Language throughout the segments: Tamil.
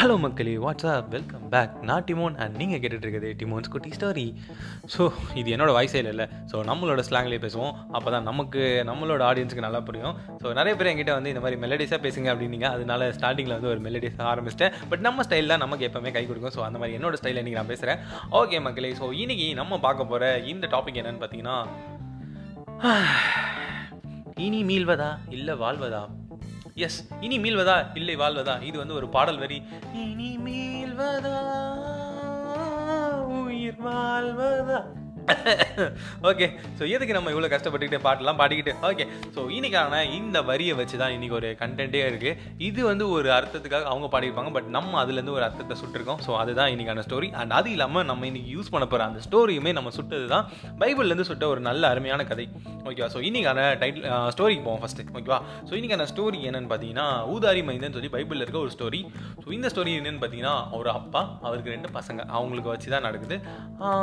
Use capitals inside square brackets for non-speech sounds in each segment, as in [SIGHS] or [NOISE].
ஹலோ மக்களே. வாட்ஸ்அப் வெல்கம் பேக் நான் டிமோன் அண்ட் நீங்கள் கேட்டுட்டு இருக்கிறது டிமோன்ஸ் குட்டி ஸ்டோரி ஸோ இது என்னோட வாய்ஸே இல்லை. ஸோ நம்மளோட ஸ்லாங்லேயே பேசுவோம். அப்போ தான் நமக்கு நம்மளோட ஆடியன்ஸுக்கு நல்லா புரியும். ஸோ நிறைய பேர் என்கிட்ட வந்து இந்த மாதிரி மெலடிஸாக பேசுங்க அப்படின்னீங்க. அதனால ஸ்டார்டிங்கில் வந்து ஒரு மெலடிஸ் ஆரம்பிச்சிட்டேன். பட் நம்ம ஸ்டைல் தான் நமக்கு எப்போவுமே கை கொடுக்கும். ஸோ அந்த மாதிரி என்னோட ஸ்டைலில் இன்றைக்கி நான் பேசுகிறேன் ஓகே மக்களே. ஸோ இன்றைக்கி நம்ம பார்க்க போகிற இந்த டாபிக் என்னன்னு பார்த்தீங்கன்னா [SIGHS] இனி மீள்வதா? இல்லை வாழ்வதா? எஸ் இனி மீள்வதா? இல்லை வாழ்வதா? இது வந்து ஒரு பாடல் வரி. இனி மீள்வதா? [LAUGHS] ஓகே ஸோ எதுக்கு நம்ம இவ்வளோ கஷ்டப்பட்டுக்கிட்டு பாட்டெல்லாம் பாடிக்கிட்டு? ஓகே ஸோ இன்றைக்கான இந்த வரியை வச்சு தான் இன்றைக்கி ஒரு கண்டென்ட்டே இருக்குது இது வந்து ஒரு அர்த்தத்துக்காக அவங்க பாடியிருப்பாங்க பட் நம்ம அதுலேருந்து ஒரு அர்த்தத்தை சுட்டிருக்கோம். ஸோ அதுதான் இன்னைக்கான ஸ்டோரி அண்ட் அது இல்லாமல் நம்ம இன்றைக்கி யூஸ் பண்ண போகிற அந்த ஸ்டோரியுமே நம்ம சுட்டது தான் பைபிள்லேருந்து சுட்ட ஒரு நல்ல அருமையான கதை. ஓகேவா ஸோ இன்றைக்கான டைட்டில் ஸ்டோரிக்கு போவோம் ஃபஸ்ட்டு ஓகேவா ஸோ இன்றைக்கான ஸ்டோரி என்னென்னு பார்த்தீங்கன்னா ஊதாரி மைந்தன் சொல்லி பைபிளில் இருக்க ஒரு ஸ்டோரி ஸோ இந்த ஸ்டோரி என்னென்னு பார்த்தீங்கன்னா ஒரு அப்பா அவருக்கு ரெண்டு பசங்க. அவங்களுக்கு வச்சு தான் நடக்குது.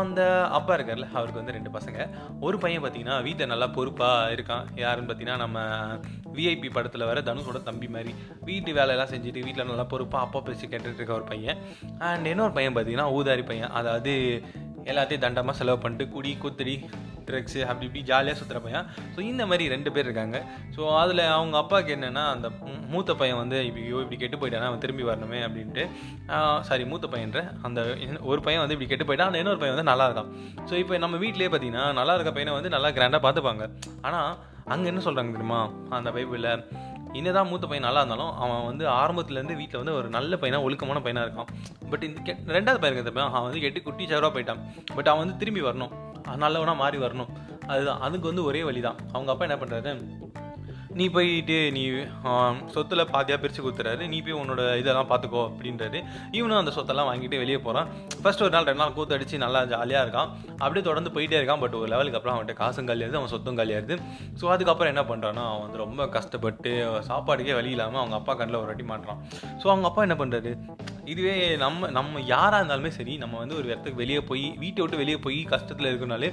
அந்த அப்பா இருக்கார்ல அவருக்கு வந்து ரெண்டு பசங்க. ஒரு பையன் பார்த்தீங்கன்னா வீட்டை நல்லா பொறுப்பாக இருக்கான். யாருன்னு பார்த்தீங்கன்னா நம்ம விஐபி படத்தில் வர தனுஷோட தம்பி மாதிரி. வீட்டு வேலையெல்லாம் செஞ்சுட்டு வீட்டில் நல்லா பொறுப்பாக அப்பா பேசி கேட்டுட்டு இருக்க ஒரு பையன். அண்ட் இன்னொரு பையன் பார்த்தீங்கன்னா ஊதாரி பையன். அதாவது எல்லாத்தையும் தண்டமாக செலவு பண்ணிட்டு குடி குத்தடி ட்ரக்ஸு அப்படி இப்படி ஜாலியாக சுற்றுற பையன். ஸோ இந்த மாதிரி ரெண்டு பேர் இருக்காங்க. ஸோ அதில் அவங்க அப்பாவுக்கு என்னென்னா அந்த மூத்த பையன் வந்து இப்படியோ இப்படி கெட்டு போயிட்டானா அவன் திரும்பி வரணுமே அப்படின்ட்டு சாரி மூத்த பையன்ற அந்த ஒரு பையன் வந்து இப்படி கெட்டு போயிட்டான் அந்த இன்னொரு பையன் வந்து நல்லா இருக்கான். ஸோ இப்போ நம்ம வீட்டிலே பார்த்தீங்கன்னா நல்லா இருக்க பையனை வந்து நல்லா கிராண்டாக பார்த்துப்பாங்க ஆனால் அங்கே என்ன சொல்கிறாங்க தெரியுமா? அந்த பைபிளில் என்னதான் மூத்த பையன் நல்லா இருந்தாலும் அவன் வந்து ஆரம்பத்துலேருந்து வீட்டில் வந்து ஒரு நல்ல பையனாக ஒழுக்கமான பையனாக இருக்கான். பட் இந்த கெ ரெண்டாவது பையன் இருக்க அவன் வந்து எட்டு குட்டி சவராக போயிட்டான். பட் அவன் வந்து திரும்பி வரணும். நல்லவனாக மாறி வரணும். அதுதான். அதுக்கு வந்து ஒரே வழி தான் அவங்க அப்பா என்ன பண்ணுறாரு நீ போயிட்டு நீ சொத்தில் பாதியாக பிரித்து கொடுத்துறாரு நீ போய் உன்னோட இதெல்லாம் பார்த்துக்கோ அப்படின்றாரு. இவனும் அந்த சொத்தெல்லாம் வாங்கிட்டு வெளியே போகிறான் ஃபர்ஸ்ட் ஒரு நாள் ரெண்டு நாள் கூத்து அடித்து நல்லா ஜாலியாக இருக்கான். அப்படியே தொடர்ந்து போயிட்டே இருக்கான். பட் ஒரு லெவலுக்கு அப்புறம் அவன்கிட்ட காசும் காலியாகுது அவன் சொத்தும் காலியாகுது ஸோ அதுக்கப்புறம் என்ன பண்ணுறான்னா அவன் வந்து ரொம்ப கஷ்டப்பட்டு சாப்பாடுக்கே வழி இல்லாமல் அவங்க அப்பா கண்ணில் ஒரு வாட்டி மாட்டுறான். ஸோ அவங்க அப்பா என்ன பண்ணுறாரு இதுவே நம்ம நம்ம யாராக இருந்தாலுமே சரி நம்ம வந்து ஒரு இடத்துக்கு வெளியே போய் வீட்டை விட்டு வெளியே போய் கஷ்டத்தில் இருக்கனாலே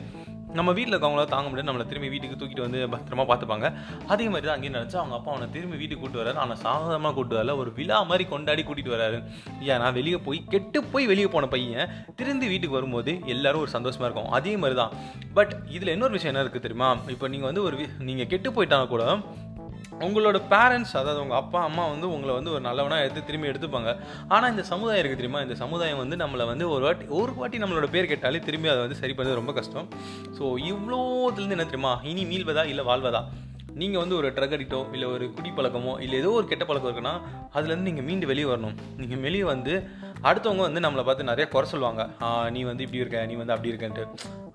நம்ம வீட்டில் இருக்கவங்கள தாங்க முடியாது. நம்மளை திரும்பி வீட்டுக்கு தூக்கிட்டு வந்து பத்திரமா பார்த்துப்பாங்க அதே மாதிரி தான் அங்கேயும் நினச்சா அவங்க அப்பா அவனை திரும்பி வீட்டுக்கு கூட்டு வராரு ஆனால் சாதகமாக கூட்டு வரல. ஒரு விழா மாதிரி கொண்டாடி கூட்டிகிட்டு வராரு ஏன் நான் வெளியே போய் கெட்டு போய் வெளியே போன பையன் திரும்பி வீட்டுக்கு வரும்போது எல்லாரும் ஒரு சந்தோஷமாக இருக்கும். அதே மாதிரி தான் பட் இதில் இன்னொரு விஷயம் என்ன இருக்குது தெரியுமா? இப்போ நீங்கள் வந்து ஒரு நீங்கள் கெட்டு போயிட்டாங்க கூட உங்களோட பேரண்ட்ஸ் அதாவது உங்கள் அப்பா அம்மா வந்து உங்களை வந்து ஒரு நல்லவனாக எடுத்து திரும்பி எடுத்துப்பாங்க. ஆனால் இந்த சமுதாயம் இருக்குது தெரியுமா? இந்த சமுதாயம் வந்து நம்மளை வந்து ஒரு வாட்டி ஒரு வாட்டி நம்மளோட பேர் கேட்டாலே திரும்பி அதை வந்து சரி பண்ணுறது ரொம்ப கஷ்டம். ஸோ இவ்வளோத்துலேருந்து என்ன தெரியுமா? இனி மீள்வதா இல்லை வாழ்வதா? நீங்கள் வந்து ஒரு ட்ரக் அடிக்டோ இல்லை ஒரு குடி பழக்கமோ இல்லை ஏதோ ஒரு கெட்ட பழக்கம் இருக்குன்னா அதுலேருந்து நீங்கள் மீண்டு வெளியே வரணும். நீங்கள் வெளியே வந்து அடுத்தவங்க வந்து நம்மளை பார்த்து நிறைய குறை சொல்லுவாங்க. நீ வந்து இப்படி இருக்க நீ வந்து அப்படி இருக்கன்ட்டு.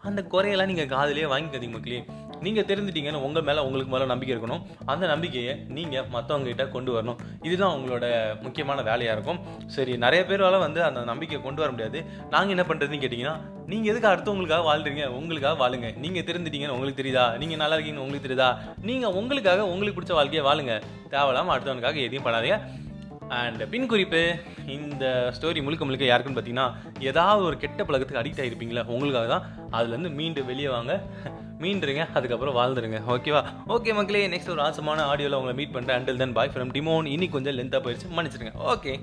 அந்த குறையெல்லாம் நீங்கள் காதலே வாங்கிக்காதீங்க மக்களே. நீங்கள் தெரிஞ்சிட்டீங்கன்னு உங்கள் மேலே உங்களுக்கு மேலே நம்பிக்கை இருக்கணும். அந்த நம்பிக்கையை நீங்கள் மற்றவங்ககிட்ட கொண்டு வரணும். இதுதான் உங்களோட முக்கியமான வேலையாக இருக்கும். சரி நிறைய பேரால் வந்து அந்த நம்பிக்கையை கொண்டு வர முடியாது. நாங்கள் என்ன பண்ணுறதுன்னு கேட்டிங்கன்னா நீங்கள் எதுக்கு அடுத்தவங்களுக்காக வாழ்றீங்க? உங்களுக்காக வாழுங்க. நீங்கள் தெரிஞ்சிட்டீங்கன்னு உங்களுக்கு தெரியுதா? நீங்கள் நல்லா இருக்கீங்கன்னு உங்களுக்கு தெரியுதா? நீங்கள் உங்களுக்காக உங்களுக்கு பிடிச்ச வாழ்க்கையை வாழுங்க. தேவையில்லாமல் அடுத்தவனுக்காக எதையும் பண்ணாதீங்க. அண்ட் பின் குறிப்பு இந்த ஸ்டோரி முழுக்க முழுக்க யாருக்குன்னு பார்த்தீங்கன்னா ஏதாவது ஒரு கெட்ட பழக்கத்துக்கு அடிக்ட் ஆகிருப்பீங்களா உங்களுக்காக தான். அதுலேருந்து மீண்டு வெளியே வாங்க. மீண்டுருங்க அதுக்கப்புறம் வாழ்ந்துருங்க. ஓகேவா ஓகே மக்களே நெக்ஸ்ட் ஒரு ஆசமான ஆடியோவில் உங்களை மீட் பண்ணுறேன் அண்டில் தென் பாய் ஃப்ரம் டிமோன் இன்னி கொஞ்சம் லென்த்தாக போயிடுச்சு மன்னிச்சிருங்க ஓகே